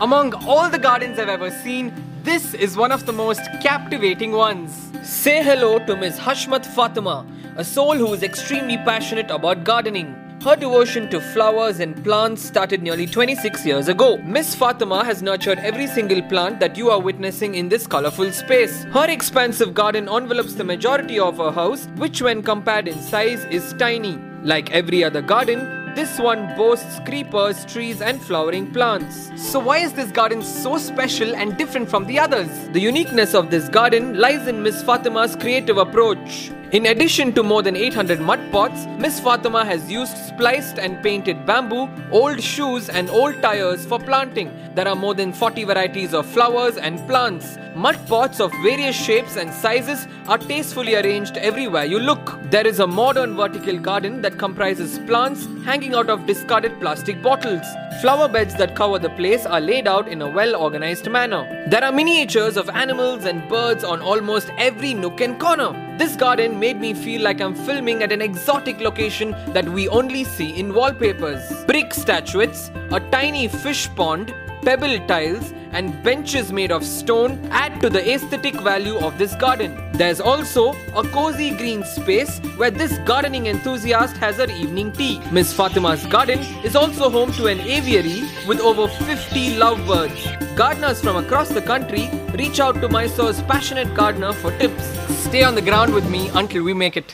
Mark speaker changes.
Speaker 1: Among all the gardens I've ever seen, this is one of the most captivating ones. Say hello to Miss Hashmat Fathima, a soul who is extremely passionate about gardening. Her devotion to flowers and plants started nearly 26 years ago. Miss Fathima has nurtured every single plant that you are witnessing in this colorful space. Her expansive garden envelopes the majority of her house, which, when compared in size, is tiny. Like every other garden, this one boasts creepers, trees, and flowering plants. So, why is this garden so special and different from the others? The uniqueness of this garden lies in Miss Fathima's creative approach. In addition to more than 800 mud pots, Miss Fathima has used spliced and painted bamboo, old shoes, and old tires for planting. There are more than 40 varieties of flowers and plants. Mud pots of various shapes and sizes are tastefully arranged everywhere you look. There is a modern vertical garden that comprises plants hanging out of discarded plastic bottles. Flower beds that cover the place are laid out in a well organized manner. There are miniatures of animals and birds on almost every nook and corner. This garden made me feel like I'm filming at an exotic location that we only see in wallpapers. Brick statuettes, a tiny fish pond, pebble tiles, and benches made of stone add to the aesthetic value of this garden. There's also a cozy green space where this gardening enthusiast has her evening tea. Miss Fathima's garden is also home to an aviary with over 50 lovebirds. Gardeners from across the country reach out to Mysore's passionate gardener for tips. Stay on the ground with me until we make it.